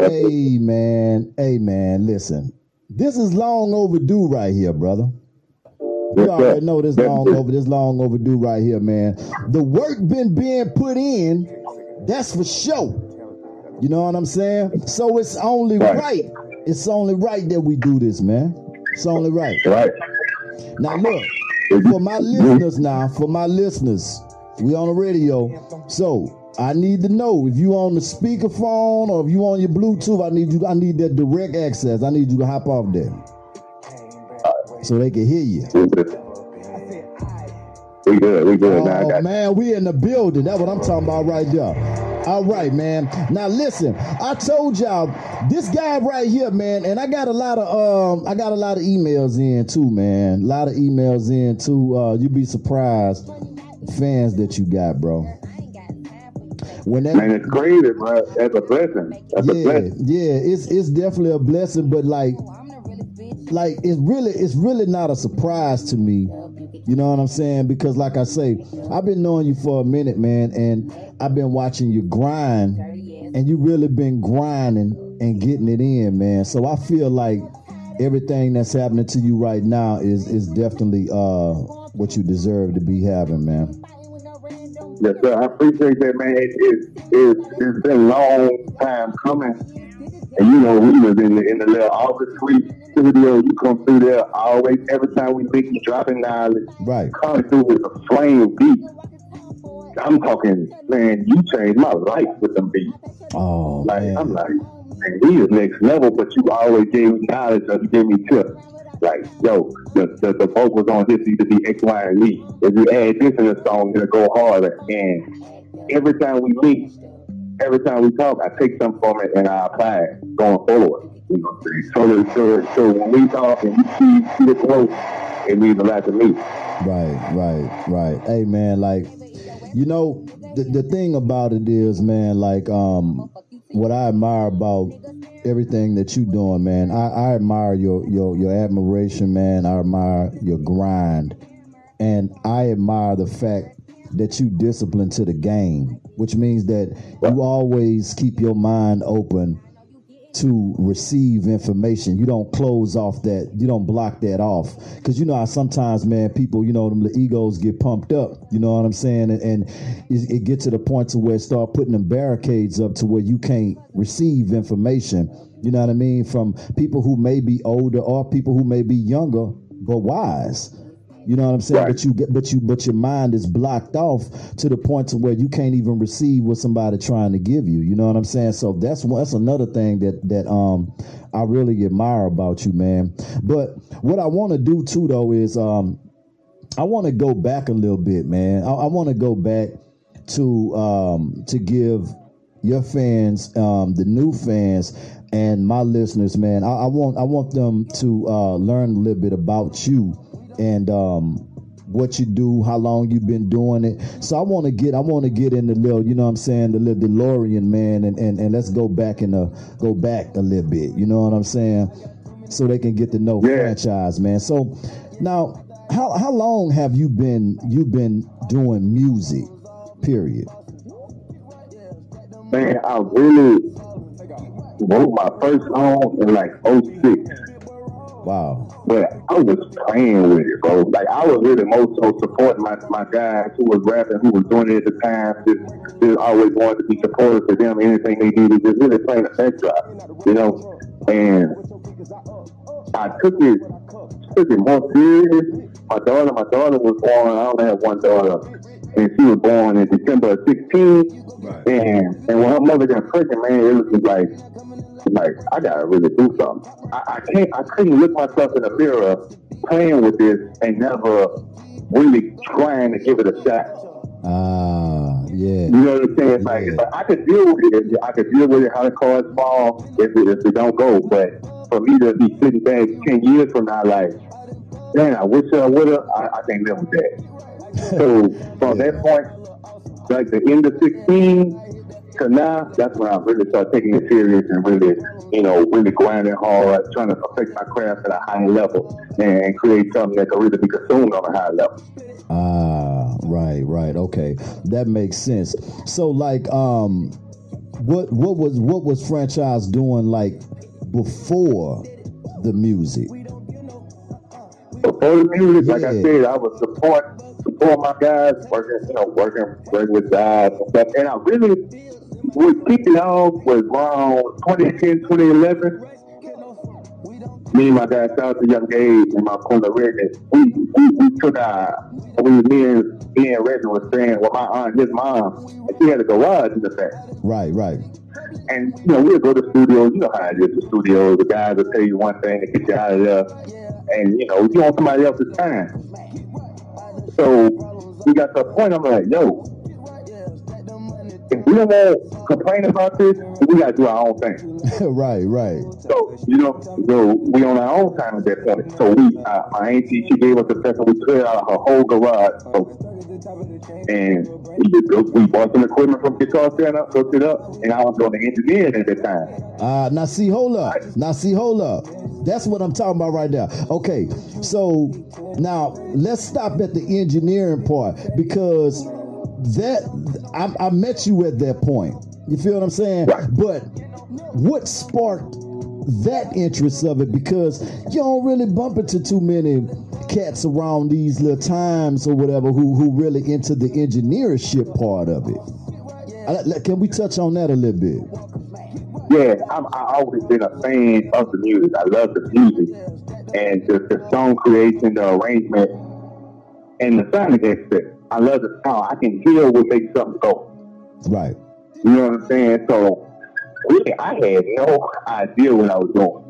Hey man, hey man, listen. This is long overdue right here, brother. You already know this long over this long overdue right here, man. The work been being put in, that's for sure. You know what I'm saying? So it's only right. right. It's only right that we do this, man. It's only right. Right. Now look, for my listeners now, for my listeners, we on the radio. So I need to know if you on the speakerphone or if you on your Bluetooth. I need you. I need that direct access. I need you to hop off there so they can hear you. We good. We good. Oh man, we in the building. That's what I'm talking about right there. All right, man. Now listen, I told y'all this guy right here, man, and I got a lot of um, I got a lot of emails in too, man. A lot of emails in too. Uh, you'd be surprised fans that you got, bro. When that, Man, it's crazy, bro. That's a blessing. That's yeah, a blessing. Yeah, it's it's definitely a blessing, but like like it's really it's really not a surprise to me. You know what I'm saying? Because like I say, I've been knowing you for a minute, man, and I've been watching you grind and you really been grinding and getting it in, man. So I feel like everything that's happening to you right now is is definitely uh what you deserve to be having, man. Yes, sir. I appreciate that, man. It, it, it, it's been a long time coming. And you know, we was in the in the little office suite studio. You come through there always. Every time we think you dropping knowledge, right? Coming through with a flame of beat. I'm talking, man. You changed my life with them beats. Oh, like man. I'm like, man, we is next level. But you always gave me knowledge, or you gave me tips like, yo, the, the, the vocals on this need to be X, Y, and Z. If you add this in the song, it'll go harder. And every time we meet, every time we talk, I take something from it and I apply it going forward. You know So, so, so when we talk and you see, see the growth, it means a lot to me. Right, right, right. Hey, man, like, you know, the, the thing about it is, man, like, um, what I admire about everything that you're doing, man. I, I admire your, your your admiration, man. I admire your grind, and I admire the fact that you discipline to the game, which means that you always keep your mind open to receive information. You don't close off that. You don't block that off. Cause you know how sometimes, man, people, you know, them the egos get pumped up. You know what I'm saying? And, and it, it gets to the point to where it start putting them barricades up to where you can't receive information. You know what I mean? From people who may be older or people who may be younger, but wise. You know what I'm saying? Right. But you get, but you, but your mind is blocked off to the point to where you can't even receive what somebody trying to give you. You know what I'm saying? So that's that's another thing that that um I really admire about you, man. But what I want to do too, though, is um I want to go back a little bit, man. I, I want to go back to um to give your fans, um, the new fans, and my listeners, man. I, I want I want them to uh, learn a little bit about you and um, what you do, how long you've been doing it. So I want to get I want to get in the little, you know what I'm saying, the little DeLorean man and, and, and let's go back and uh, go back a little bit. You know what I'm saying? So they can get to know yeah. franchise, man. So now how how long have you been you been doing music? Period. Man, I really wrote my first song in like 06. Wow. But I was playing with it, bro. Like I was really most so supporting my my guys who was rapping, who was doing it at the time. Just, just always wanted to be supportive to them. Anything they needed, just really playing the backdrop, you know. And I took it took it more serious. My daughter, my daughter was born. I only have one daughter, and she was born in December of 16. Right. And and when her mother got pregnant, man, it was just like like I gotta really do something. I, I can't. I couldn't look myself in the mirror playing with this and never really trying to give it a shot. Ah, uh, yeah. You know what I'm saying? Yeah. Like, like, I could deal with it. I could deal with it how the cards fall if it, if it don't go. But for me to be sitting back ten years from now, like, man, I wish I would have. I, I can't live with that. so from yeah. that point, like the end of sixteen so now that's when I really start taking it serious and really, you know, really grinding hard, trying to perfect my craft at a high level and create something that can really be consumed on a high level. Ah, right, right, okay, that makes sense. So, like, um, what what was what was franchise doing like before the music? Before the music, like I said, I was support support my guys, working, you know, working, working with guys and stuff. And I really was kicking off was around 2010, 2011. Me and my guys, shout out to Young Gabe and my corner Redness, we, we, we took our, we, me and, me and Redden was saying, well, my aunt, his mom, and she had a garage in the back. Right, right. And you know, we'll go to studios. You know how it is. The studios, the guys will tell you one thing to get you out of there, and you know, you want somebody else's time. So we got to a point. I'm like, yo, if we don't want to complain about this, we got to do our own thing. right, right. So you know, so we on our own time at that point. So we, uh, my auntie, she gave us the person. We cleared out her whole garage. So and we go, we bought some equipment from Guitar Center, hooked it up, and I was doing the engineering at the time. Uh, now see, hold up. Now see, hold up. That's what I'm talking about right now. Okay, so now let's stop at the engineering part because that I, I met you at that point. You feel what I'm saying? Right. But what sparked that interest of it? Because you don't really bump into too many cats around these little times or whatever who who really into the engineership part of it. Can we touch on that a little bit? Yeah, I've, always been a fan of the music. I love the music and the, the song creation, the arrangement, and the sound aspect. I love the sound. I can hear what makes something go. Right. You know what I'm saying? So really, I had no idea what I was doing.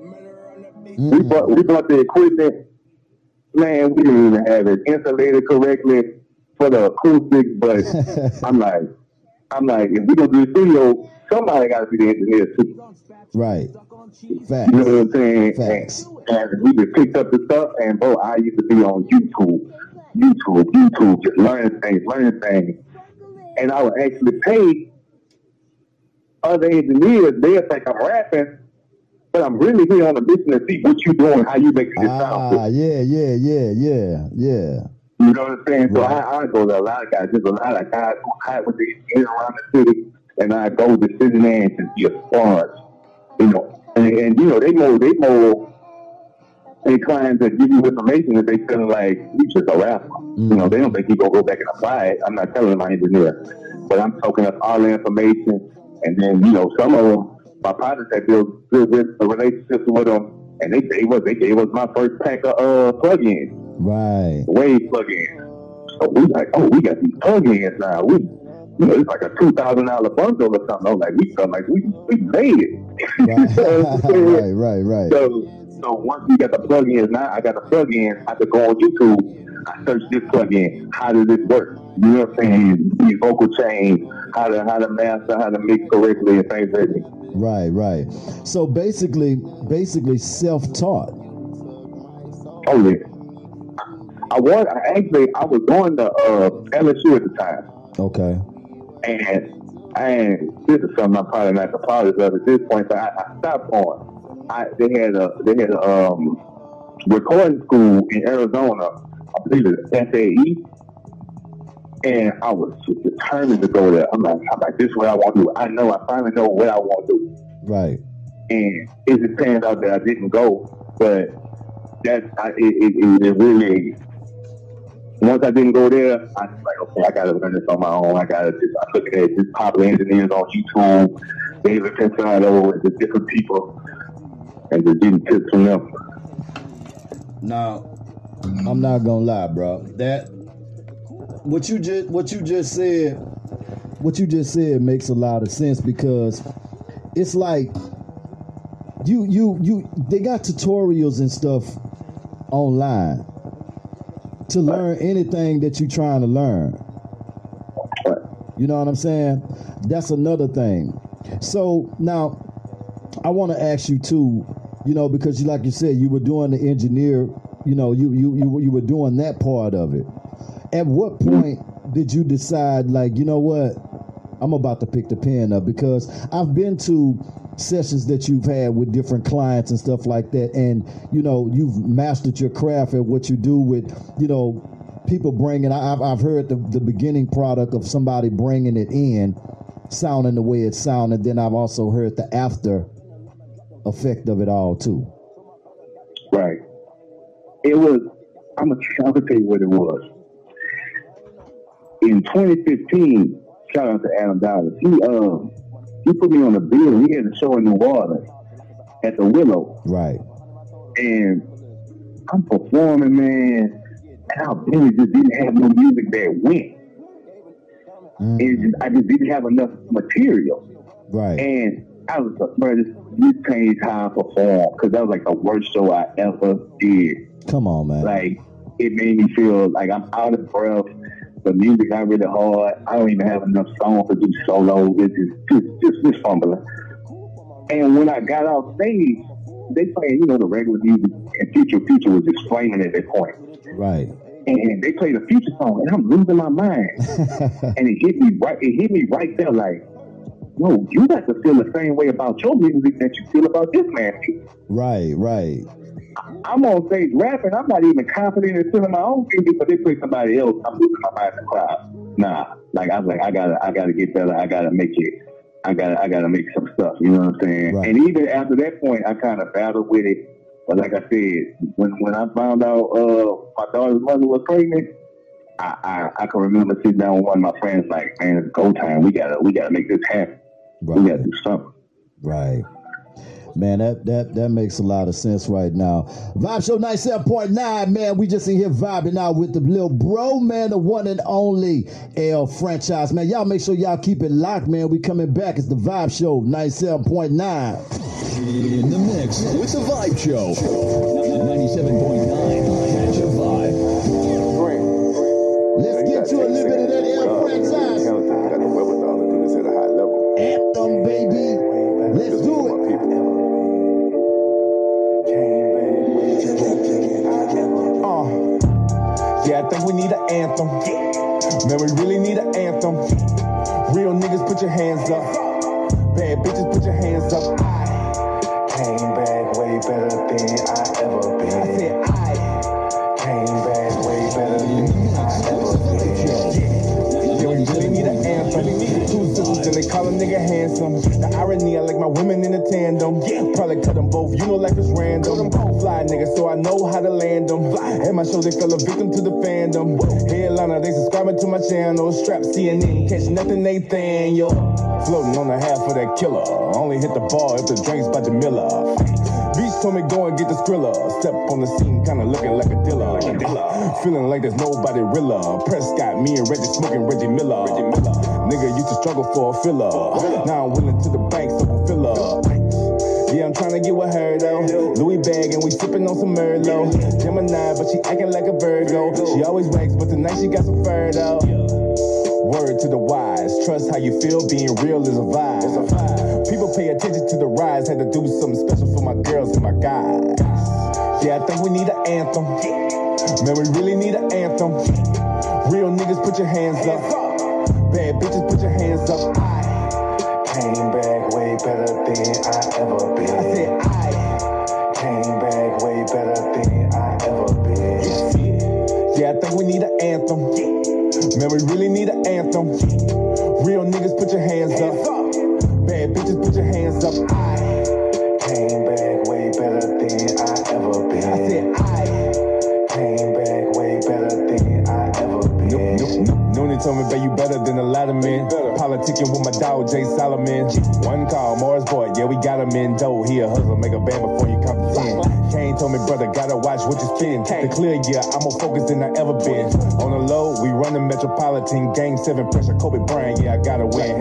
We Mm. bought we bought the equipment. Man, we didn't even have it insulated correctly for the acoustics. But I'm like, I'm like, if we gonna do the studio, somebody got to be the engineer too. Right. You know what I'm saying? Facts. And, and we just picked up the stuff, and bro, I used to be on YouTube, YouTube, YouTube, just learning things, learning things. And I would actually pay other engineers. They'll think I'm rapping, but I'm really here on a mission to see what you're doing, how you make this sound. Ah, good. yeah, yeah, yeah, yeah, yeah. You know what I'm saying? So Right. I, I go to a lot of guys. There's a lot of guys who hide with the engineers around the city, and I go to there and just be a sponge. You know, and, and you know they more they more inclined to give you information that they feel like you just a rapper. You know, they don't think you gonna go back and apply it. I'm not telling them I engineer, but I'm soaking up all the information, and then you know some of them, my partners that build good with relationships with them, and they gave us they gave us my first pack of uh plugins Right. wave plugins. So we like, oh, we got these plugins now. We, you know, it's like a two thousand dollar bundle or something. I'm like, we felt like we we made it. Right, right, right, right. So, so once we got the plugins, now I got the plugins. I could go on YouTube. I search this plugin. How does this work? You know what I'm saying? These vocal chains, how to how to master, how to mix correctly, and things like that. Right, right. So basically, basically self-taught. Oh yeah. I was I actually I was going to uh, LSU at the time. Okay. And and this is something I'm probably not the proudest of at this point, but I, I stopped on. I they had a they had a um, recording school in Arizona, I believe it's SAE. And I was determined to go there. I'm like, I'm like, this is what I want to do. I know I finally know what I want to do. Right. And it just panned out that I didn't go, but that I, it, it, it, really once I didn't go there, I was like, okay, I gotta learn this on my own. I gotta just I'm looking at just popular engineers on YouTube, David Pensado, and the different people, and just getting tips from them. Now, I'm not gonna lie, bro. That what you just what you just said, what you just said makes a lot of sense because it's like you you you they got tutorials and stuff online to learn anything that you're trying to learn. You know what I'm saying? That's another thing. So now I want to ask you too, you know, because you like you said, you were doing the engineer, you know, you you you, you were doing that part of it. At what point did you decide like, you know what? I'm about to pick the pen up because I've been to sessions that you've had with different clients and stuff like that and you know you've mastered your craft at what you do with you know people bringing I've, I've heard the, the beginning product of somebody bringing it in sounding the way it sounded. Then I've also heard the after effect of it all too. Right. It was. I'm gonna, I'm gonna tell you what it was. In 2015, shout out to Adam Dallas. He um he put me on a bill. He had a show in New Orleans at the Willow. Right. And I'm performing, man. And I really just didn't have no music that went. Mm. And I just didn't have enough material. Right. And I was like, bro, this changed how I perform because that was like the worst show I ever did. Come on, man. Like, it made me feel like I'm out of breath. The music got really hard. I don't even have enough songs to do solo. It's just, just, just, just fumbling. And when I got off stage, they playing, you know, the regular music, and Future Future was just flaming at that point. Right. And they played a Future song, and I'm losing my mind. and it hit me right. It hit me right there, like, no, you got to feel the same way about your music that you feel about this man. Right, right. I'm on stage rapping. I'm not even confident in feeling my own music, but they play somebody else. I'm losing my mind in the crowd. Nah, like I was like, I gotta, I gotta get better. I gotta make it. I gotta, I gotta make some stuff. You know what I'm saying? Right. And even after that point, I kind of battled with it. But like I said, when when I found out uh, my daughter's mother was pregnant, I, I, I can remember sitting down with one of my friends, like, man, it's go time. We gotta, we gotta make this happen. Right. We gotta do something. Right. Man, that, that that makes a lot of sense right now. Vibe Show 97.9, man. We just in here vibing out with the little bro, man, the one and only L franchise, man. Y'all make sure y'all keep it locked, man. We coming back. It's the Vibe Show 97.9. In the mix with the Vibe Show 97.9. hands up. Bad bitches, put your hands up. I came back way better than I ever been. I said I came back way better than I ever been. Yo, we really need an. Two sisters, and they call a nigga handsome. The irony, I like my women in a tandem. Yeah. Probably cut them both, you know, like it's random. Fly niggas, so I know how to land them. And my show, they fell a victim to the fandom. Headliner, they subscribing to my channel. Strap CNN, catch nothing, Nathaniel. Floating on the half of that killer. Only hit the bar if the drink's by the Miller. Beach told me go and get the skrilla. Step on the scene, kinda looking like a dealer. Like a. Feeling like there's nobody realer. Prescott, me and Reggie smoking Reggie Miller. Reggie Miller. Nigga used to struggle for a filler. Now I'm willing to the bank, so fulfill her. Yeah, I'm trying to get with her though. Louis bag and we sipping on some Merlot. Gemini, but she acting like a Virgo. She always wakes, but tonight she got some fur though. Word to the wise. Trust how you feel. Being real is a vibe. People pay attention to the rise. Had to do something special for my girls and my guys. Yeah, I think we need an anthem. Man, we really need an anthem. Real niggas, put your hands up. Bad bitches, put your hands up. I came back way better than I ever been. You better than a lot of men. Politicking with my dog, Jay Solomon. One call, Morris Boy, yeah, we got him in dough. He a hustle, make a band before you come to 10. Kane told me, brother, gotta watch what you spend. The clear year, I'm more focused than I ever been. On the low, we run the Metropolitan. Game 7 pressure, Kobe Bryant, yeah, I gotta win.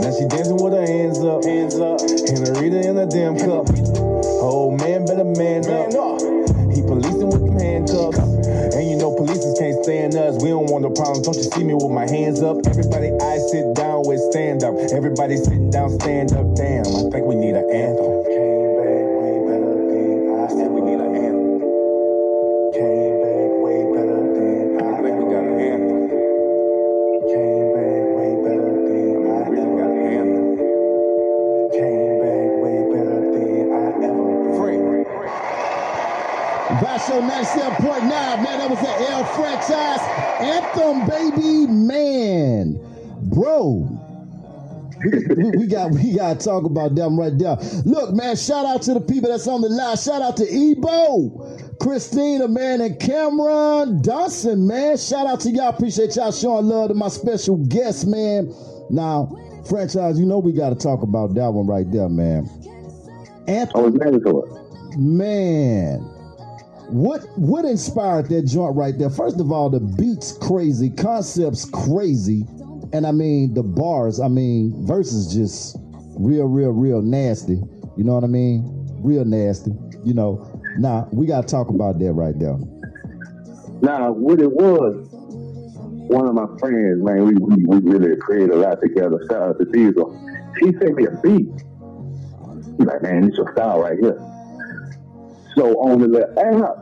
Now she dancing with her hands up, hands up. And a reader in a damn cup. Oh man, better man up. He policing with them handcuffs. Stand us. We don't want no problems. Don't you see me with my hands up? Everybody I sit down with stand up. Everybody sitting down, stand up. Damn, I think we need an anthem. Show 97.9, man. That was the L franchise anthem, baby. Man, bro, we, we, got we got to talk about them right there. Look, man, shout out to the people that's on the line. Shout out to Ebo, Christina, man, and Cameron Dawson, man. Shout out to y'all. Appreciate y'all showing love to my special guest, man. Now, franchise, you know we got to talk about that one right there, man. Anthony, Oh, man, what what inspired that joint right there? First of all, the beats crazy, concepts crazy, and I mean the bars. I mean verses just real, real, real nasty. You know what I mean? Real nasty. You know. Now we gotta talk about that right there. Now, what it was, one of my friends, man, we, we, we really created a lot together. Shout out to Diesel. He sent me a beat. He's like, man, this your style right here. So on the app,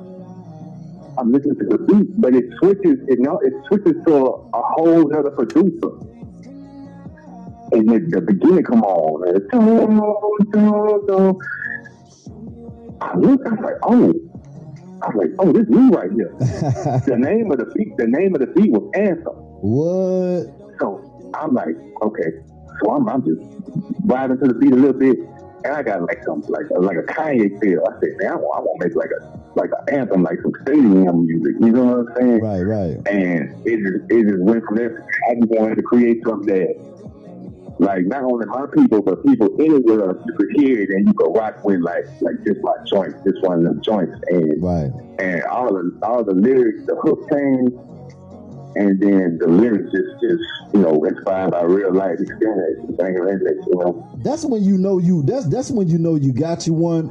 I'm listening to the beat, but it switches, it, now it switches to a, a whole other producer. And then the beginning come on, and it's. I look, I was like, oh, I was like, oh, this me right here. the name of the beat, the name of the beat was Anthem. What? So I'm like, okay. So I'm, I'm just vibing to the beat a little bit, and I got like some like a, like a Kanye feel. I said, man, I want, I want to make like a like an anthem, like some stadium music. You know what I'm saying? Right, right. And it just it just went from there. I just wanted to create something that. Like not only my people, but people anywhere you could hear it and you could rock with like like just my joints, just one of them joints, and Right. and all the all the lyrics, the hook came, and then the lyrics just just you know inspired by real life experiences, things like that, you know. That's when you know you. That's that's when you know you got you one.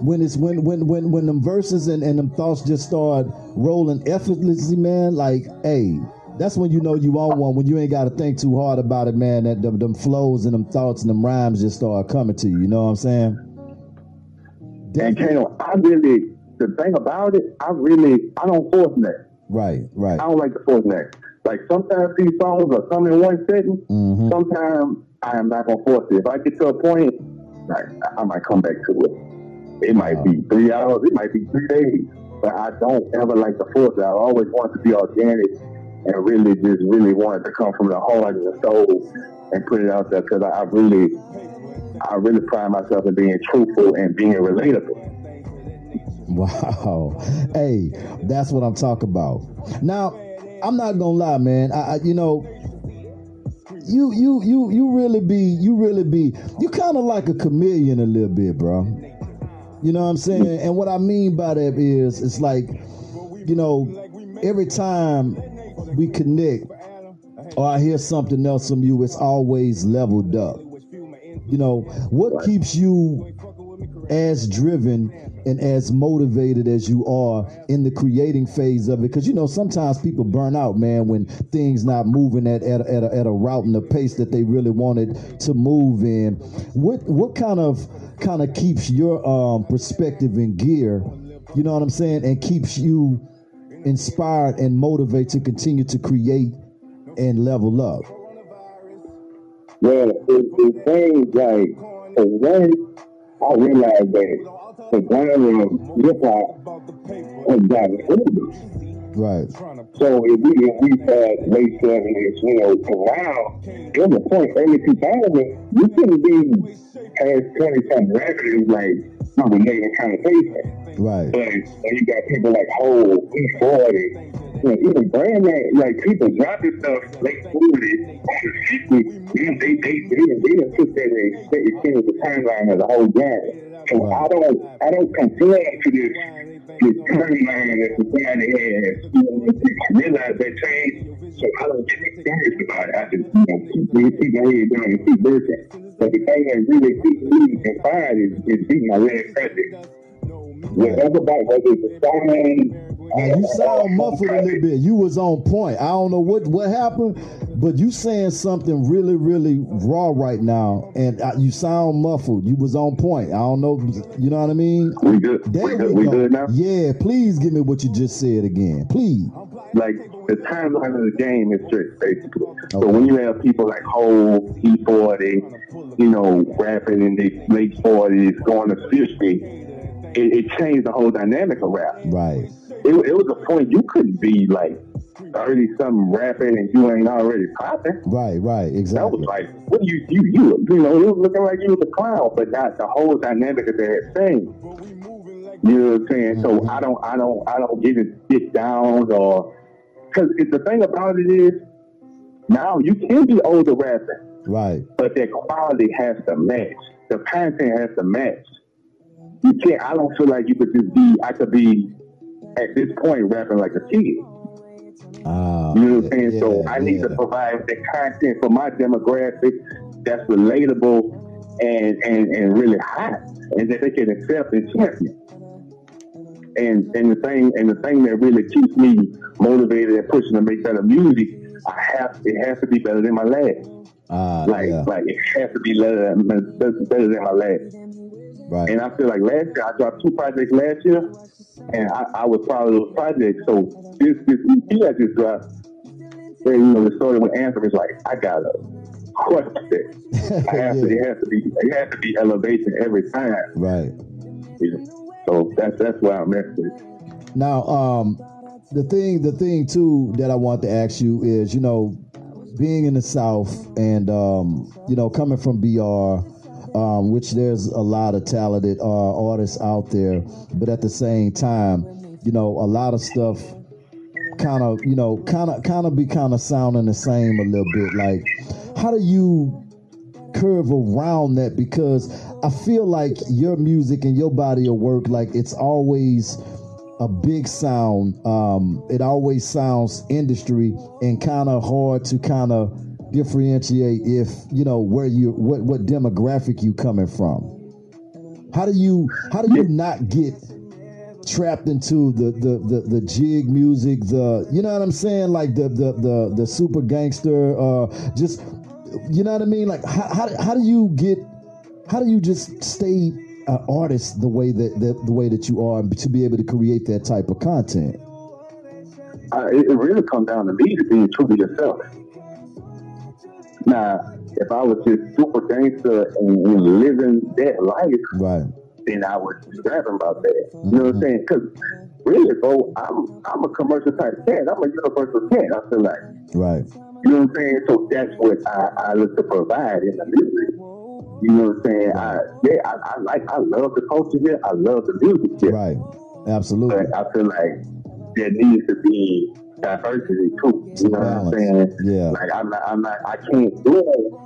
When it's when when when when them verses and, and them thoughts just start rolling effortlessly, man. Like, hey, that's when you know you on one. When you ain't got to think too hard about it, man. That them, them flows and them thoughts and them rhymes just start coming to you. You know what I'm saying? And Kano, I really the thing about it, I really I don't force that. Right, right. I don't like to force. Like sometimes these songs are come in one setting. Mhm. Sometimes I am not gonna force it. If I get to a point, like I might come back to it. It might be three hours. It might be three days. But I don't ever like to force it. I always want to be organic and really just really want it to come from the heart and the soul and put it out there because I, I really, I really pride myself in being truthful and being relatable. Wow. Hey, that's what I'm talking about. Now, I'm not gonna lie, man. I, I you know, you you you you really be you really be you kind of like a chameleon a little bit, bro. You know what I'm saying? And what I mean by that is, it's like, you know, every time we connect or I hear something else from you, it's always leveled up. You know, what keeps you as driven and as motivated as you are in the creating phase of it. Because you know sometimes people burn out man when things not moving at, at, a, at, a, at a route and a pace that they really wanted to move in. What what kind of kind of keeps your um perspective in gear you know what i'm saying and keeps you inspired and motivated to continue to create and level up? Well, it, it things like, one, I realized that the genre of hip hop has gotten older. right So if we if we had late seventies, you know, to now, there was a point early two thousand, you couldn't be past twenty something records like you were making conversation. right But when you got people like Hove, E40, you know, even brand that, like people dropping stuff late 40s, 50, they, they, they, they, they done took that and extended the timeline of the whole game. So I don't, I don't conform to this, this timeline that society has. You know, realize that change, so I don't get serious about it. I just, you know, keep, keep my head down and keep working. But the thing that really keeps me inspired is, is beating my red project. Whatever about whether it's a. Now, you sound muffled a little bit. You was on point. I don't know what what happened, but you saying something really, really raw right now, and uh, you sound muffled. You was on point. I don't know. You know what I mean? We good. There we good. we We go. good now. Yeah, please give me what you just said again, please. Like the timeline of the game is strict, basically. So when you have people like Hove, E40, you know, rapping in the late forties, going to fifty, it, it changed the whole dynamic of rap. Right. It, it was a point you couldn't be like thirty something rapping and you ain't already popping. Right, right, exactly. That was like, what do you, you, you, you know, it was looking like you was a clown, but not the whole dynamic of that thing. You know what I'm saying? So mm-hmm. I don't, I don't, I don't get it get down or, cause the thing about it is, now you can be older rapping, Right, but that quality has to match. The content has to match. You can't, I don't feel like you could just be, I could be at this point rapping like a kid. Ah, You know what I'm saying? so yeah, I need to provide the content for my demographic that's relatable and, and, and really hot and that they can accept and champion. And and the thing and the thing that really keeps me motivated and pushing to make better music, I have it has to be better than my last. Ah, Like yeah, like it has to be better better than my last. Right. And I feel like last year I dropped two projects last year, and I, I was proud of those projects. So this this EP I just dropped, and, you know, the story with Anthem is like I gotta crush it. I have to, it has to be it has to be elevation every time. Right. You know? So that's that's where I'm at. Now, um, the thing, the thing too that I want to ask you is, you know, being in the South and um, you know, coming from BR, um, which there's a lot of talented uh, artists out there, but at the same time, you know, a lot of stuff kind of, you know, kind of, kind of be kind of sounding the same a little bit. Like, how do you curve around that because I feel like your music and your body of work, like it's always a big sound. Um, it always sounds industry and kind of hard to kind of differentiate if you know where you what what demographic you coming from. How do you how do you not get trapped into the the the, the jig music the you know what I'm saying like the the the, the super gangster uh just you know what I mean like how, how, do- how do you get how do you just stay an artist the way that, that the way that you are to be able to create that type of content Uh, it, it really comes down to me to being true to yourself. Now, if I was just super gangster and, and living that life, right then I would be rapping about that. You know what I'm mm-hmm. saying? Because really, bro, I'm I'm a commercial type cat. I'm a universal cat. I feel like. right You know what I'm saying? So that's what I, I look to provide in the music. You know what I'm saying? I, yeah, I, I like, I love the culture here. I love the music here. right absolutely But I feel like there needs to be diversity too. You know what I'm saying? Yeah. Like I'm not, I'm not, I can't do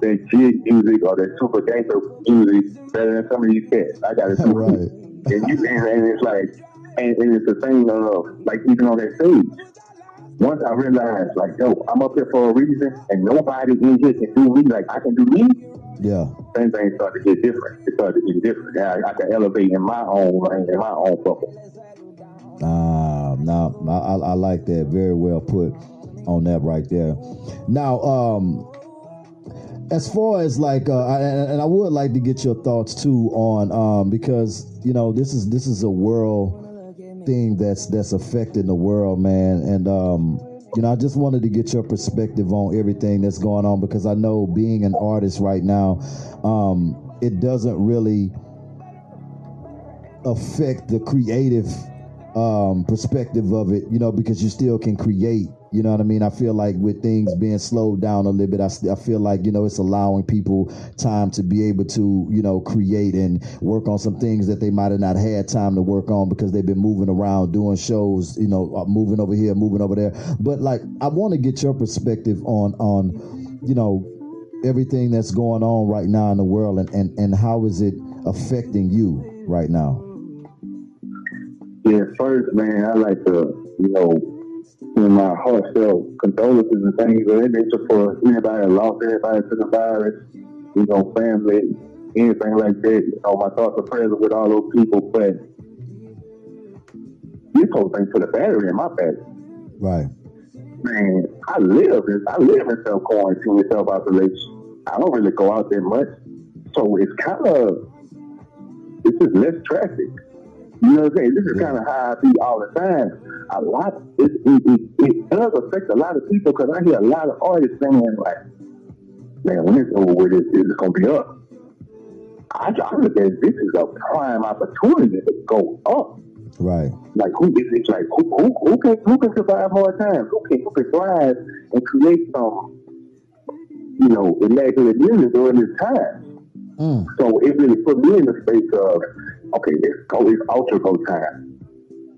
that jig music or that super gangster music better than some of these cats. I gotta do it. right And you and, and it's like and, and it's the thing uh, of like even on that stage. Once I realized like, yo, I'm up here for a reason and nobody in here can do me like I can do me, yeah then things start to get different. It started to get different. Yeah, I, I can elevate in my own lane, in my own bubble. Ah, now I, I, like that. Very well put on that right there. Now, um, as far as like, uh, I, and I would like to get your thoughts too on, um, because you know this is this is a world thing that's that's affecting the world, man, and um, you know I just wanted to get your perspective on everything that's going on because I know being an artist right now, um, it doesn't really affect the creative um perspective of it you know because you still can create you know what i mean? I feel like with things being slowed down a little bit i, I feel like you know it's allowing people time to be able to you know create and work on some things that they might have not had time to work on because they've been moving around doing shows you know uh, moving over here moving over there. But like i want to get your perspective on on you know everything that's going on right now in the world and and, and how is it affecting you right now Yeah, first, man, I like to, you know, send my heartfelt condolences and things of that nature for anybody that lost everybody to the virus, you know, family, anything like that. You know, my thoughts are present with all those people, but this whole thing put a battery in my back. right Man, I live in I live in self quarantine and self isolation. I don't really go out that much, so it's kind of it's just less traffic. You know what I'm saying? This is kind of how I be all the time. A lot, it, it, it, it does affect a lot of people because I hear a lot of artists saying like, "Man, when it's over with, it, it's gonna be up." I, I look at this as a prime opportunity to go up. Right. Like who is it? Like who, who, who can who can survive hard times? Who can who can thrive and create some, you know, immaculate music during this time? Mm. So it really put me in the space of, okay, it's it's ultra go time.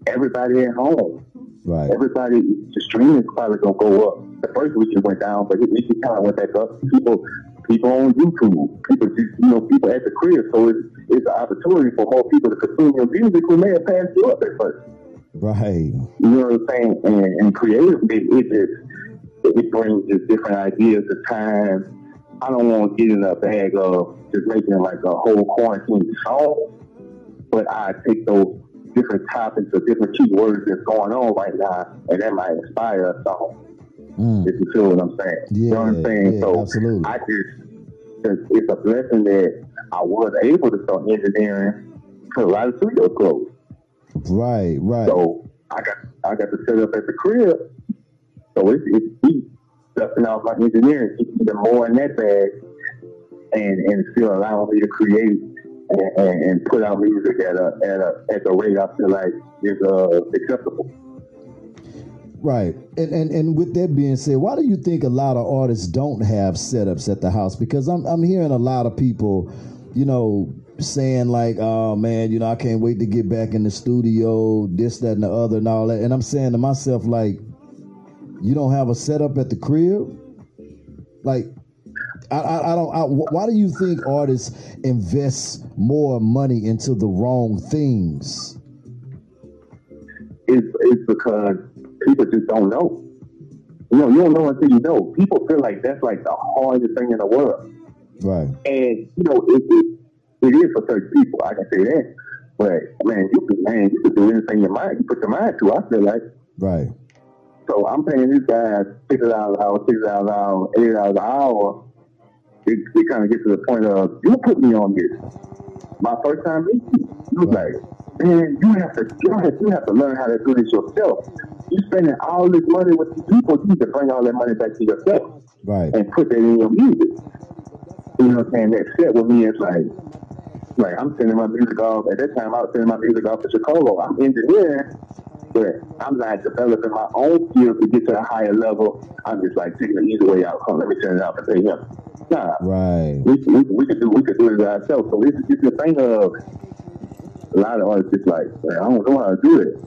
Everybody at home, Right. everybody, the streaming is probably gonna go up. The first week it went down, but it, it kind of went back up. People, people on YouTube, people just, you know, people at the crib. So it's it's an opportunity for more people to consume your music who may have passed you up at first. Right. You know what I'm saying? And, and creatively, it just it brings just different ideas to time. I don't want to get in a bag of just making like a whole quarantine song, but I take those different topics or different keywords that's going on right now, and that might inspire a song. Mm. If you feel what I'm saying, you know what I'm saying. yeah, so absolutely. I just it's, a blessing that I was able to start engineering because a lot of studios closed. Right. Right. So I got I got to set up at the crib. So it's it's deep dusting off my engineering, keep even more in that bag, and and still allowing me to create and, and, and put out music at a at a at the rate I feel like is uh, acceptable. Right. And, and and with that being said, why do you think a lot of artists don't have setups at the house? Because I'm I'm hearing a lot of people, you know, saying like, oh man, you know, I can't wait to get back in the studio, this, that, and the other and all that. And I'm saying to myself, like, you don't have a setup at the crib? Like I, I, I don't. I, why do you think artists invest more money into the wrong things? It's it's because people just don't know. You know, you don't know until you know. People feel like that's like the hardest thing in the world. Right. And you know, it, it, it is for certain people. I can say that. But man, you can man, you can do anything your mind you put your mind to. I feel like. Right. So I'm paying these guys sixty dollars an hour, sixty dollars an hour, eighty dollars an hour. It, it kind of gets to the point of you put me on this. My first time meeting you, you was like, man, you have to, you have, you have to learn how to do this yourself. You spending all this money with these people, you need to bring all that money back to yourself Right. and put that in your music. You know what I'm saying? That set with me is like, like I'm sending my music off. At that time, I was sending my music off to Chicago. I'm engineering, but I'm not developing my own skills to get to a higher level. I'm just like taking the easy way out. Come, let me turn it out and pay him. Nah, Right. we, we, we could do we could do it ourselves. So it's it's the thing of a lot of artists just like, I don't know how to do it.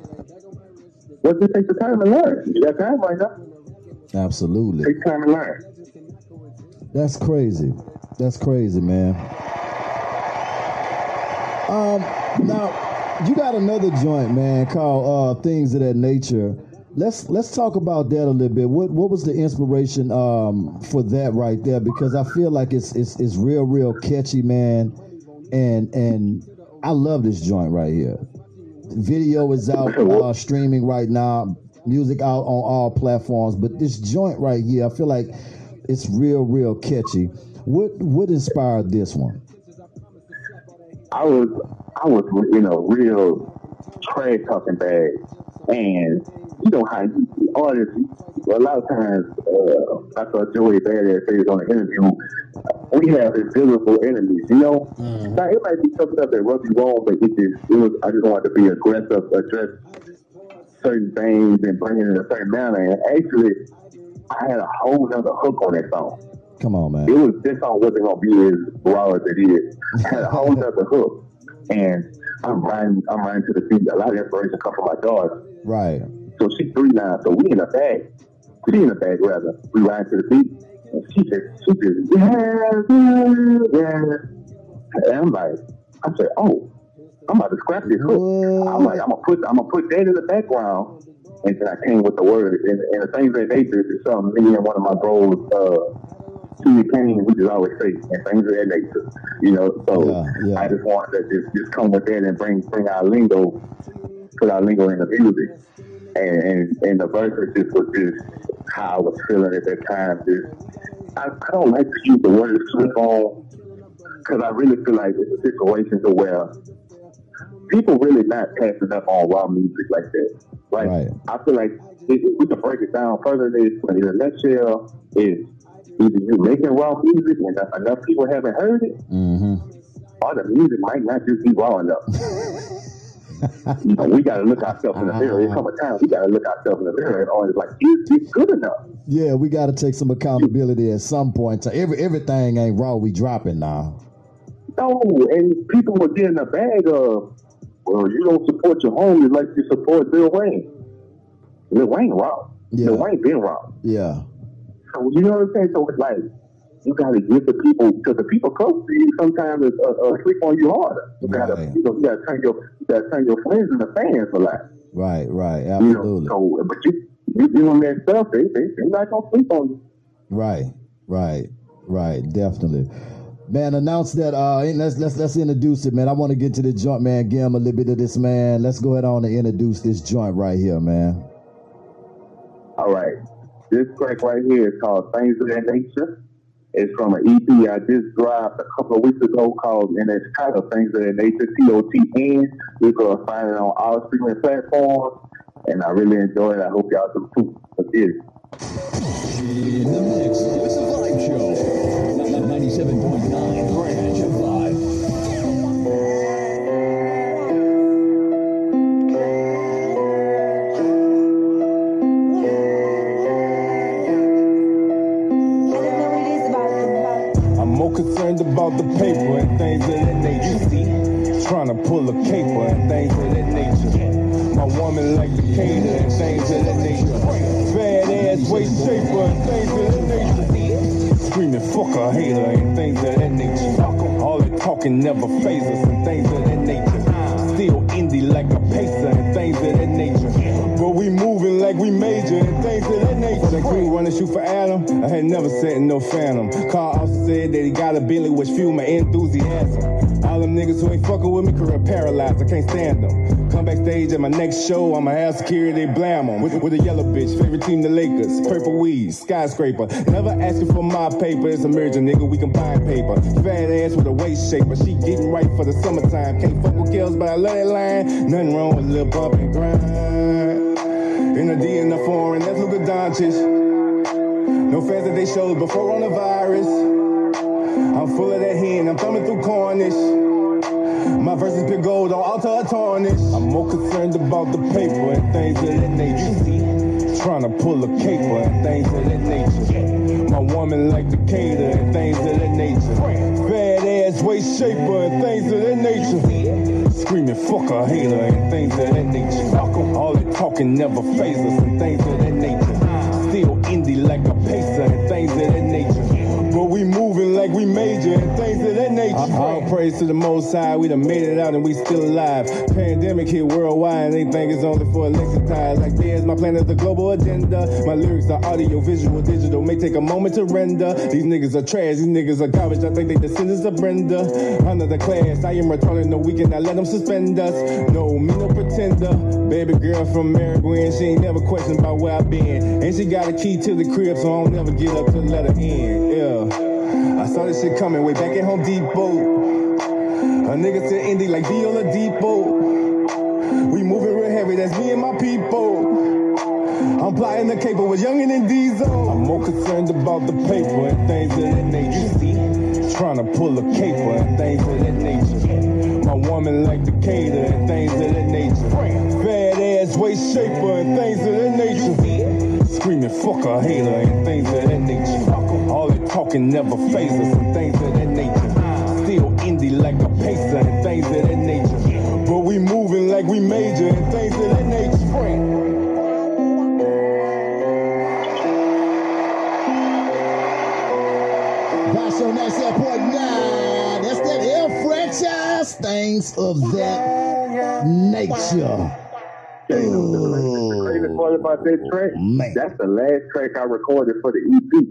Well, just take the time to learn. You got time right now. Absolutely. Take time and learn. That's crazy. That's crazy, man. Um, now you got another joint, man, called uh, "Things of That Nature." Let's let's talk about that a little bit. What what was the inspiration um, for that right there? Because I feel like it's it's it's real real catchy, man, and and I love this joint right here. Video is out uh, streaming right now. Music out on all platforms, but this joint right here, I feel like it's real real catchy. What what inspired this one? I was I was you know real trash talking bad, and you know how you, artists a lot of times uh, I saw Joey Badass say this on an interview. We have invisible enemies, you know. Now it might be something that rub you wrong, but it just it was I just wanted to be aggressive, address certain things, and bring it in a certain manner. And actually, I had a whole nother hook on that song Come on, man. it was this song wasn't gonna be as raw as it is. I had a whole nother hook. And I'm riding I'm riding to the beat. A lot of inspiration come from my daughter. Right. So she's three now, so we in a bag. She in a bag rather. We ride to the beat. And she just she just yeah, yeah, yeah. And I'm like, I said, Oh, I'm about to scrap this hook. I'm like, I'm gonna put I'm gonna put that in the background. And then I came with the words and, and the things that they do is something me and one of my bros uh Stevie Kane, we just always say, and things of that nature. You know, so Yeah, yeah. I just wanted to just, just come with that and bring bring our lingo, put our lingo in the music. And and, and the verses just was just how I was feeling at that time. Just I, I don't like to use the word slip on because I really feel like it's a situation to where people really not passing up on raw music like that. Like Right. I feel like if if we can break it down further, this in a nutshell is either you making raw music and enough people haven't heard it, Mm-hmm. all the music might not just be raw enough. you know, we got to look ourselves in the mirror. There come a time we got to look ourselves in the mirror and always like, is this good enough? Yeah, we got to take some accountability at some point. So every everything ain't raw. We dropping now. No, and people were getting a bag of, well, you don't support your homies like you support Lil Wayne. Lil Wayne raw. Yeah. Lil Wayne been raw. Yeah, So you know what I'm saying? So it's like you got to give the people because the people close to you sometimes is, uh, uh, sleep on you harder. You got to Right. you know you got to turn your you got to turn your friends into fans a lot. right, right, You absolutely. know, so but you you doing that stuff, they they they not gonna sleep on you. Right, right, right, definitely. Man, announce that. Uh, let's let's let's introduce it, man. I want to get to the joint, man. Give him a little bit of this, man. Let's go ahead on and introduce this joint right here, man. All right, this track right here is called "Things of That Nature." It's from an EP I just dropped a couple of weeks ago called, and it's titled "Things of That Nature." T O T N. You can find it on all streaming platforms, and I really enjoy it. I hope y'all do too. But. In the mix with the Vibe Show. About the paper and things of that nature. Trying to pull a caper and things of that nature. My woman like the cater and things of that nature. Fat ass waist shaper and things of that nature. Screaming fuck a hater and things of that nature. All that talking never phase us and things of that nature. Still indie like a pacer and things of that nature. Moving like we major and things of that nature. That crew running shoot for Adam, I had never sat no phantom. Carl also said that he got a Bentley which fueled my enthusiasm. All them niggas who ain't fucking with me, career paralyzed, I can't stand them. Come backstage at my next show, I'ma have security blam 'em. With, with a yellow bitch, favorite team the Lakers, purple weed, skyscraper. Never asking for my paper, it's a merger, nigga, we combine paper. Fat ass with a waist shaper, she getting right for the summertime. Can't fuck with girls, but I love that line. Nothing wrong with a little bump and grind. In the D and the foreign, that's Luka Doncic. No fans that they showed before on the virus. I'm full of that hen, I'm thumbing through Cornish. My verses been gold on altar tarnish. I'm more concerned about the paper and things of that nature. Trying to pull a caper and things of that nature. My woman like the cater and things of that nature. Fat ass waist shaper and things of that nature. Screaming fuck a hater and things of that nature. All that talking never phases, and things of that nature. Still indie like a pacer All praise to the most high, we done made it out and we still alive. Pandemic hit worldwide and they think it's only for election time. Like there's my plan is the global agenda. My lyrics are audio, visual, digital, may take a moment to render. These niggas are trash, these niggas are garbage. I think they descendants of Brenda. Under the class, I am retarded, no we cannot let them suspend us. No, me no pretender. Baby girl from Mary Gwen, she ain't never questioned about where I been. And she got a key to the crib, so I don't never get up to let her in. Yeah. I saw this shit coming way back at Home Depot. A nigga to indie like Viola Depot. We moving real heavy, that's me and my people. I'm plotting the caper with Youngin and Diesel. I'm more concerned about the paper and things of that nature. Trying to pull a caper and things of that nature. My woman like the cater and things of that nature. Fat ass waist shaper and things of that nature. Screaming fuck a hater and things of that nature. All that talking never phase us and things of that nature. Still indie like a pacer and things of that nature. But we moving like we major and things of that nature. Vibe Show 97.9. That's that air franchise. Things of that nature. The crazy part about oh, that track, Man. that's the last track I recorded for the EP.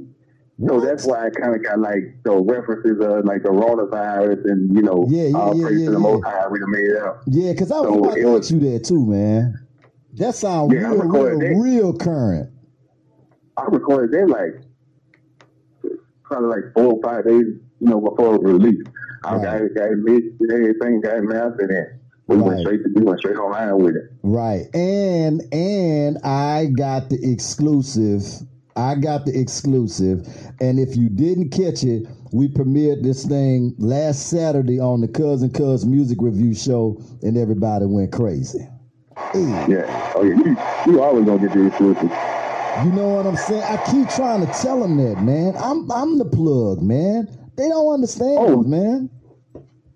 So that's why I kind of got like the references of like the coronavirus and you know Yeah, yeah, all yeah, praise yeah, to the yeah. Most High made out. Yeah, because I was So about to was- you that too, man. That sound Yeah, real, real, that. real current. I recorded that like probably like four or five days, you know, before it was released. I got it, got mixed and everything, got mastered, and we Right. went straight to we went straight online with it. Right. And and I got the exclusive I got the exclusive, and if you didn't catch it, we premiered this thing last Saturday on the Cousin Cuz Music Review Show, and everybody went crazy. Yeah. Oh yeah. You, you always gonna get the exclusive. You know what I'm saying? I keep trying to tell them that, man. I'm I'm the plug, man. They don't understand, Oh. man.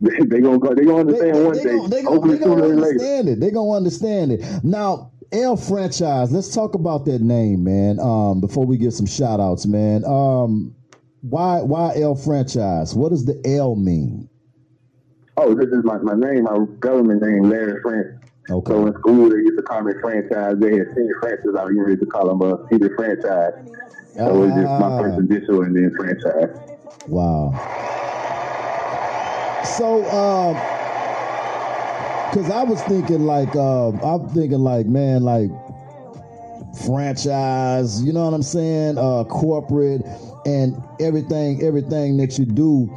They, they gonna go. They gonna They, understand one they, day. gon- they, Hopefully they gonna sooner than later. understand it. They gonna understand it. Now, L franchise. Let's talk about that name, man. Um, before we give some shout outs, man. Um, why why L franchise? What does the L mean? Oh, this is my, my name, my government name, Larry France. Okay. So in school, they used to call me franchise. They had senior franchise. I used to call them a senior franchise. So it's just my Ah. first initial and then franchise. Wow. So, um, cause I was thinking like, um, I'm thinking like, man, like franchise, you know what I'm saying? Uh, corporate and everything, everything that you do,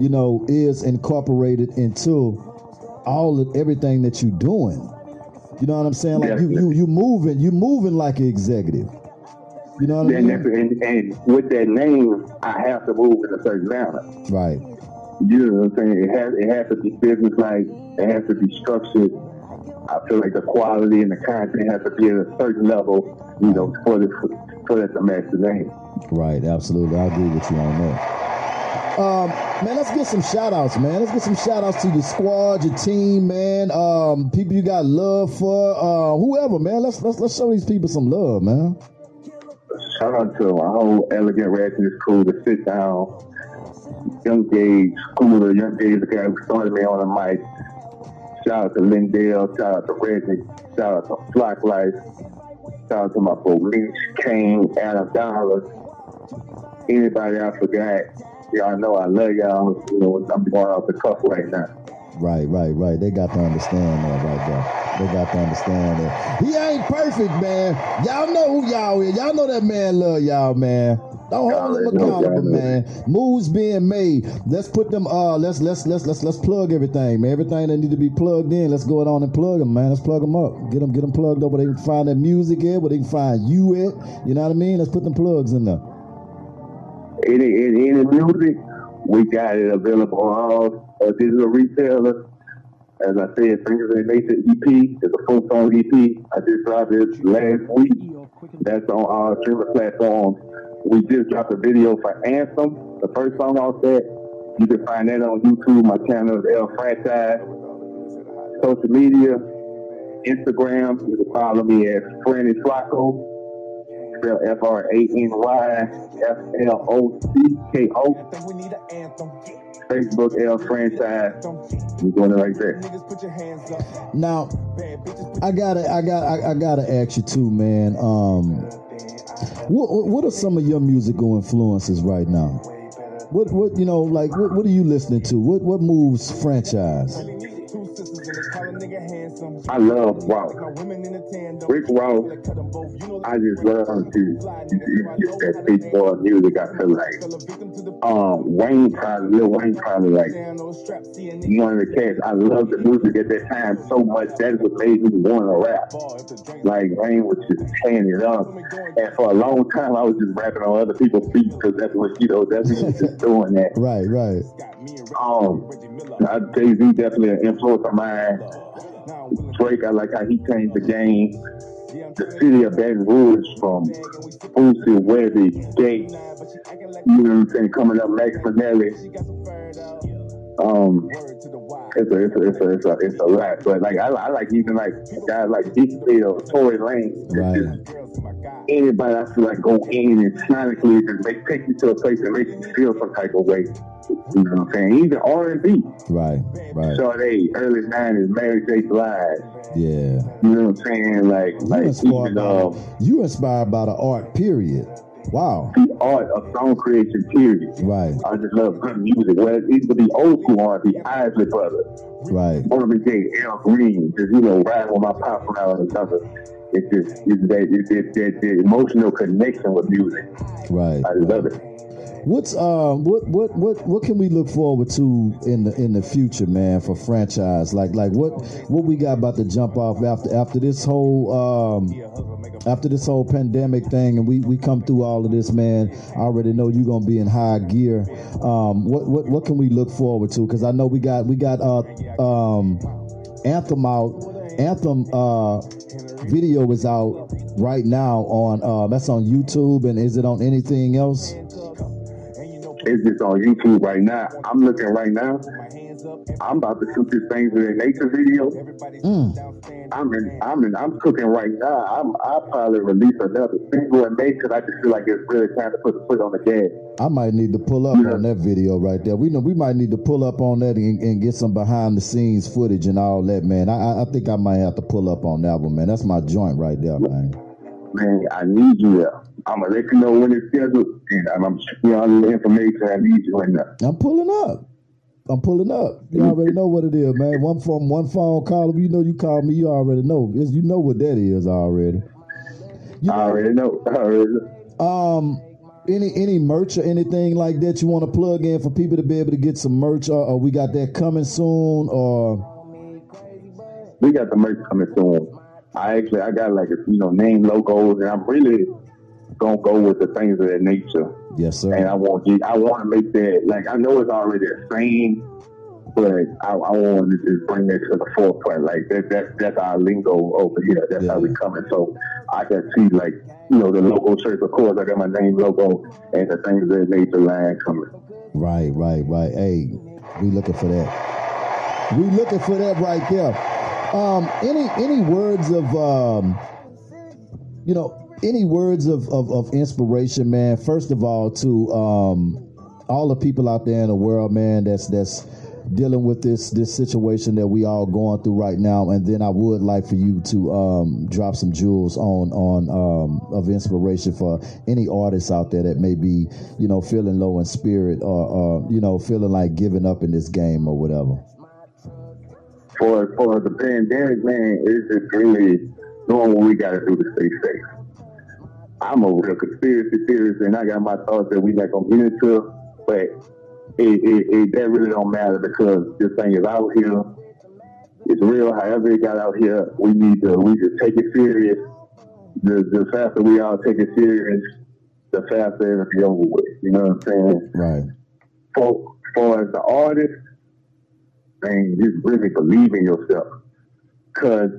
you know, is incorporated into all of everything that you're doing. You know what I'm saying? Like you, you, you moving, you moving like an executive. You know what I mean? and, and with that name, I have to move in a certain manner. Right. You know what I'm saying? It has it has to be business like. It has to be structured. I feel like the quality and the content has to be at a certain level. You know, for the for that to match the name. Right, absolutely. I agree with you on that. Um, man, let's get some shout outs, man. Let's get some shout outs to your squad, your team, man. Um, people you got love for, uh, whoever, man. Let's let's let's show these people some love, man. Shout out to my whole elegant ratchet crew to sit down. Young Gage, Cooler, Young Gage, the guy who started me on the mic. Shout out to Lindell, shout out to Reggie, shout out to Flock Life, shout out to my boy Mitch, Kane, Adam Dollar. Anybody I forgot, y'all know I love y'all. You know, I'm going off the cuff right now. Right, right, right. They got to understand that right there. They got to understand that. He ain't perfect, man. Y'all know who y'all is. Y'all know that man love y'all, man. Don't hold them accountable, man. Moves being made. Let's put them uh let's let's let's let's let's plug everything, man. Everything that need to be plugged in, let's go on and plug them, man. Let's plug them up. Get them get them plugged up where they can find their music at, where they can find you at. You know what I mean? Let's put them plugs in there. Any, any, any music, we got it available on all uh, digital retailers. As I said, Fingers in Nature EP is a full song EP. I just dropped it last week. That's on our streaming platforms. We just dropped a video for Anthem, the first song off that. You can find that on YouTube. My channel is Franchise. Social media, Instagram. You can follow me at Frany Flocko. Spell F R A N Y F L O C K O. Facebook L Franchise. You're doing it right there. Now, I gotta I got I, I gotta ask you too, man. Um what what- what are some of your musical influences right now? What what you know like what, what are you listening to? What what moves franchise? two sisters and they call a nigga handsome. I love Ross. My women in a tandem. Rick Ross, Cut 'em both. You know I just love to get that big boy music. I feel like Fell a victim to the um, Wayne probably, Lil Wayne probably like down those straps. See a one of the cats. I love the music at that time so much. That's what made me want to rap. Like Wayne was just tearing it up, and for a long time I was just rapping on other people's beats because that's what you know. That's what he was just doing that. Right, right. got me and Um. Jay Z definitely an influence of mine. Drake, I like how he changed the game. The city of Baton Rouge from Boosie, Webbie, Gate, nah, but she acting like you know what I'm saying, coming up Max Manelli. she got some fired out. Um, Word to the why. it's a, it's a, it's a, it's a, it's a lot. But like, I, I like even like guys like Deep Field, Tory Lane. Right. just Girls to my guy. anybody I feel like go in and sonically just make, take you to a place that makes you feel some type of way. You know what I'm saying? Even R&B. Right, right. Sade, early 90s, Mary J. Blige. Yeah. You know what I'm saying? Like, You like inspired even by um, you inspired by the art, period. Wow. the art of song creation, period. Right, I just love good music. Well, it could be old school R&B, Isley Brothers, right. Marvin Gaye, Al Green, just you know, riding on my pops when I was. It's just it's that it's, it's that the emotional connection with music. Right. I love it. What's um what what what what can we look forward to in the in the future, man, for franchise? Like like what what we got about to jump off after after this whole um after this whole pandemic thing and we we come through all of this, man. I already know you're gonna be in high gear. Um, what what what can we look forward to? Because I know we got we got uh um Anthem out. Anthem uh video is out right now on uh that's on YouTube and is it on anything else? It's just on YouTube right now. I'm looking right now. I'm about to shoot this things in nature video. Mm. I'm in, I'm in, I'm cooking right now. I'm, I'll probably release another single in May because I just feel like it's really time to put the foot on the gas. I might need to pull up Yeah. on that video right there. We know we might need to pull up on that and, and get some behind the scenes footage and all that, man. I, I- I think I might have to pull up on that one, man. That's my joint right there, man. Man, I need you there. I'm gonna let you know when it's scheduled, and I'm, I'm you all the information I need you in there. I'm pulling up. I'm pulling up. You already know what it is, man. One from one phone call. You know, you call me. You already know. It's, you know what that is already. You I already know. I already know. Um, any any merch or anything like that you want to plug in for people to be able to get some merch, or, or we got that coming soon, or We got the merch coming soon. I actually I got like a you know name logos, and I'm really gonna go with the things of that nature. yes, sir. And. I want to I want to make that like I know it's already a saying, but I, I want to just bring that to the forefront. Like that that that's our lingo over here. That's how we Yeah. coming. So I can see like you know the logo shirts. Of course, I got my name logo and the things of that nature line coming. Right, right, right. Hey, we looking for that. We looking for that right there. Um, any any words of um, you know, any words of, of, of inspiration, man. First of all, to um, all the people out there in the world, man, that's that's dealing with this this situation that we all going through right now. And then I would like for you to um, drop some jewels on on um, of inspiration for any artists out there that may be, you know, feeling low in spirit or, or you know, feeling like giving up in this game or whatever. For for the pandemic, man, it's just really doing what we got to do to stay safe. I'm a real conspiracy theorist, and I got my thoughts that we not gonna get into, but it, it, it that really don't matter because this thing is out here. It's real. However it got out here, we need to we just take it serious. The the faster we all take it serious, the faster it'll be over with. You know what I'm saying? Right. for for as the artist, man, just really believe in yourself. Cause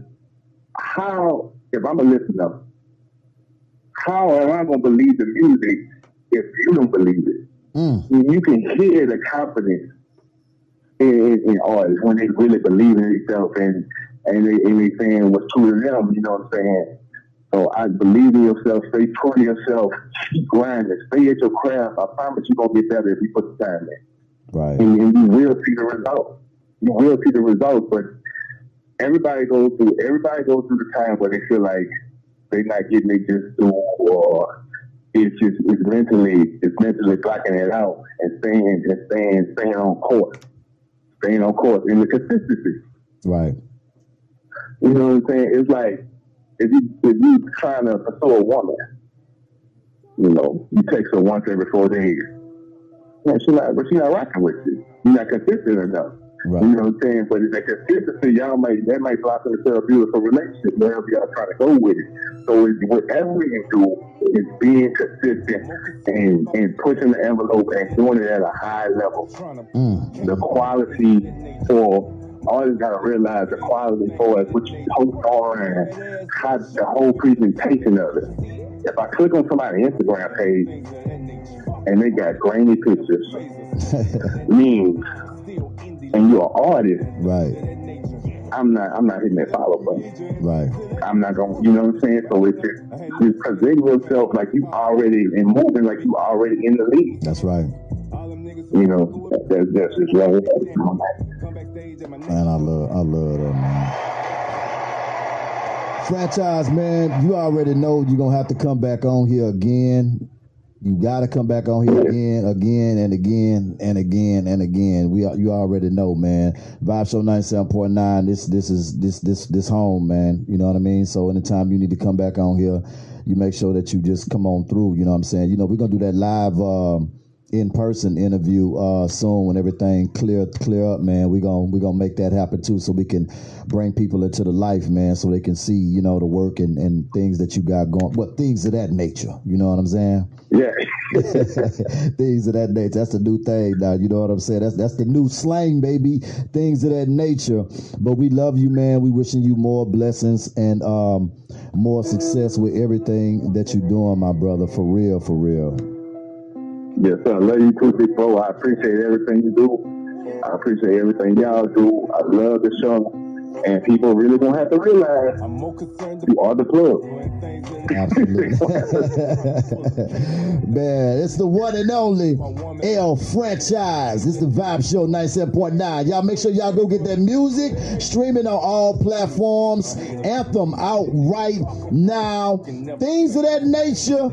how if I'm a listener, how am I gonna believe the music if you don't believe it? Mm. You can hear the confidence in, in, artists when they really believe in themselves and and they, and they saying what's true to them. You know what I'm saying? So I believe in yourself. Stay true to yourself. Keep grinding. Stay at your craft. I promise you're gonna get better if you put the time in Right. and, and you will see the results. You will see the results, but everybody goes through everybody goes through the time where they feel like they're not getting it just due or it's just it's mentally it's mentally blocking it out and staying and staying staying on course. Staying on course in the consistency. Right. You know what I'm saying? It's like if you if you trying to pursue a woman, you know, you text her once every four days. Yeah, she not, but she not rocking with you. You're not consistent enough. Right. You know what I'm saying? But that consistency, y'all might that might blossom into a beautiful relationship wherever y'all trying to go with it. So it's, whatever you do is being consistent and, and pushing the envelope and doing it at a high level. Mm. The quality for artists gotta realize the quality for us, what you post on and how the whole presentation of it. If I click on somebody's Instagram page and they got grainy pictures, memes, and you're an artist, right. I'm not I'm not hitting that follow button. Right. I'm not gonna you know what I'm saying? So it's just you present yourself like you already and moving like you already in the league. That's right. You know, that, that's just right. Man, I love, I love that, man. Franchise, man, you already know you're gonna have to come back on here again. You gotta come back on here again, again, and again, and again, and again. We, you already know, man. Vibe Show ninety seven point nine. This, this is this, this, this home, man. You know what I mean. So anytime you need to come back on here, you make sure that you just come on through. You know what I'm saying. You know we're gonna do that live. Um, in person interview uh, soon when everything clear clear up, man. We gonna we gonna make that happen too, so we can bring people into the life, man, so they can see you know the work and, and things that you got going, but things of that nature. You know what I'm saying? Yeah. things of that nature. That's the new thing now. You know what I'm saying? That's that's the new slang, baby. Things of that nature. But we love you, man. We wishing you more blessings and um, more success with everything that you're doing, my brother. For real, for real. Yes, sir. I Love you too, big bro. I appreciate everything you do. I appreciate everything y'all do. I love the show. And people really gonna have to realize I'm more concerned you are the plug. about things that Absolutely. Man, it's the one and only L franchise. It's the Vibe Show 97.9. Y'all make sure y'all go get that music streaming on all platforms. Anthem out right now. Things of that nature.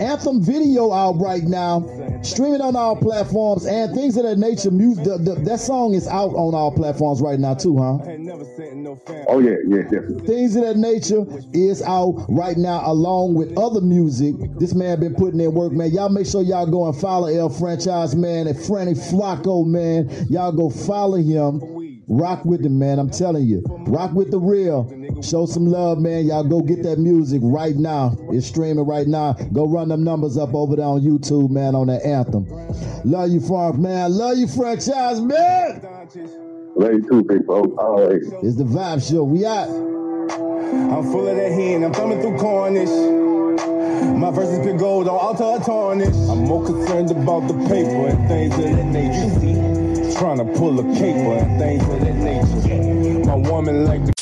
Anthem video out right now. Streaming on all platforms and things of that nature. Music. The, the, that song is out on all platforms right now too, huh? I ain't never sent no fan. Oh yeah, yeah, definitely. Things of that nature is out right now along with other music. This man been putting in work, man. Y'all make sure y'all go and follow L Franchise, man, and Frany Flocko, man. Y'all go follow him. Rock with him, man. I'm telling you. Rock with the real. Show some love, man. Y'all go get that music right now. It's streaming right now. Go run them numbers up over there on YouTube, man, on that anthem. Love you, Frank, man. Love you, franchise, man. Love you too, big bro. Always. It's the Vibe Show. We out. I'm full of that hen, I'm thumbing through Cornish. My verses could gold on altar of tarnish. I'm more concerned about the paper and things of that nature. Trying to pull a caper and things of that nature. My woman like to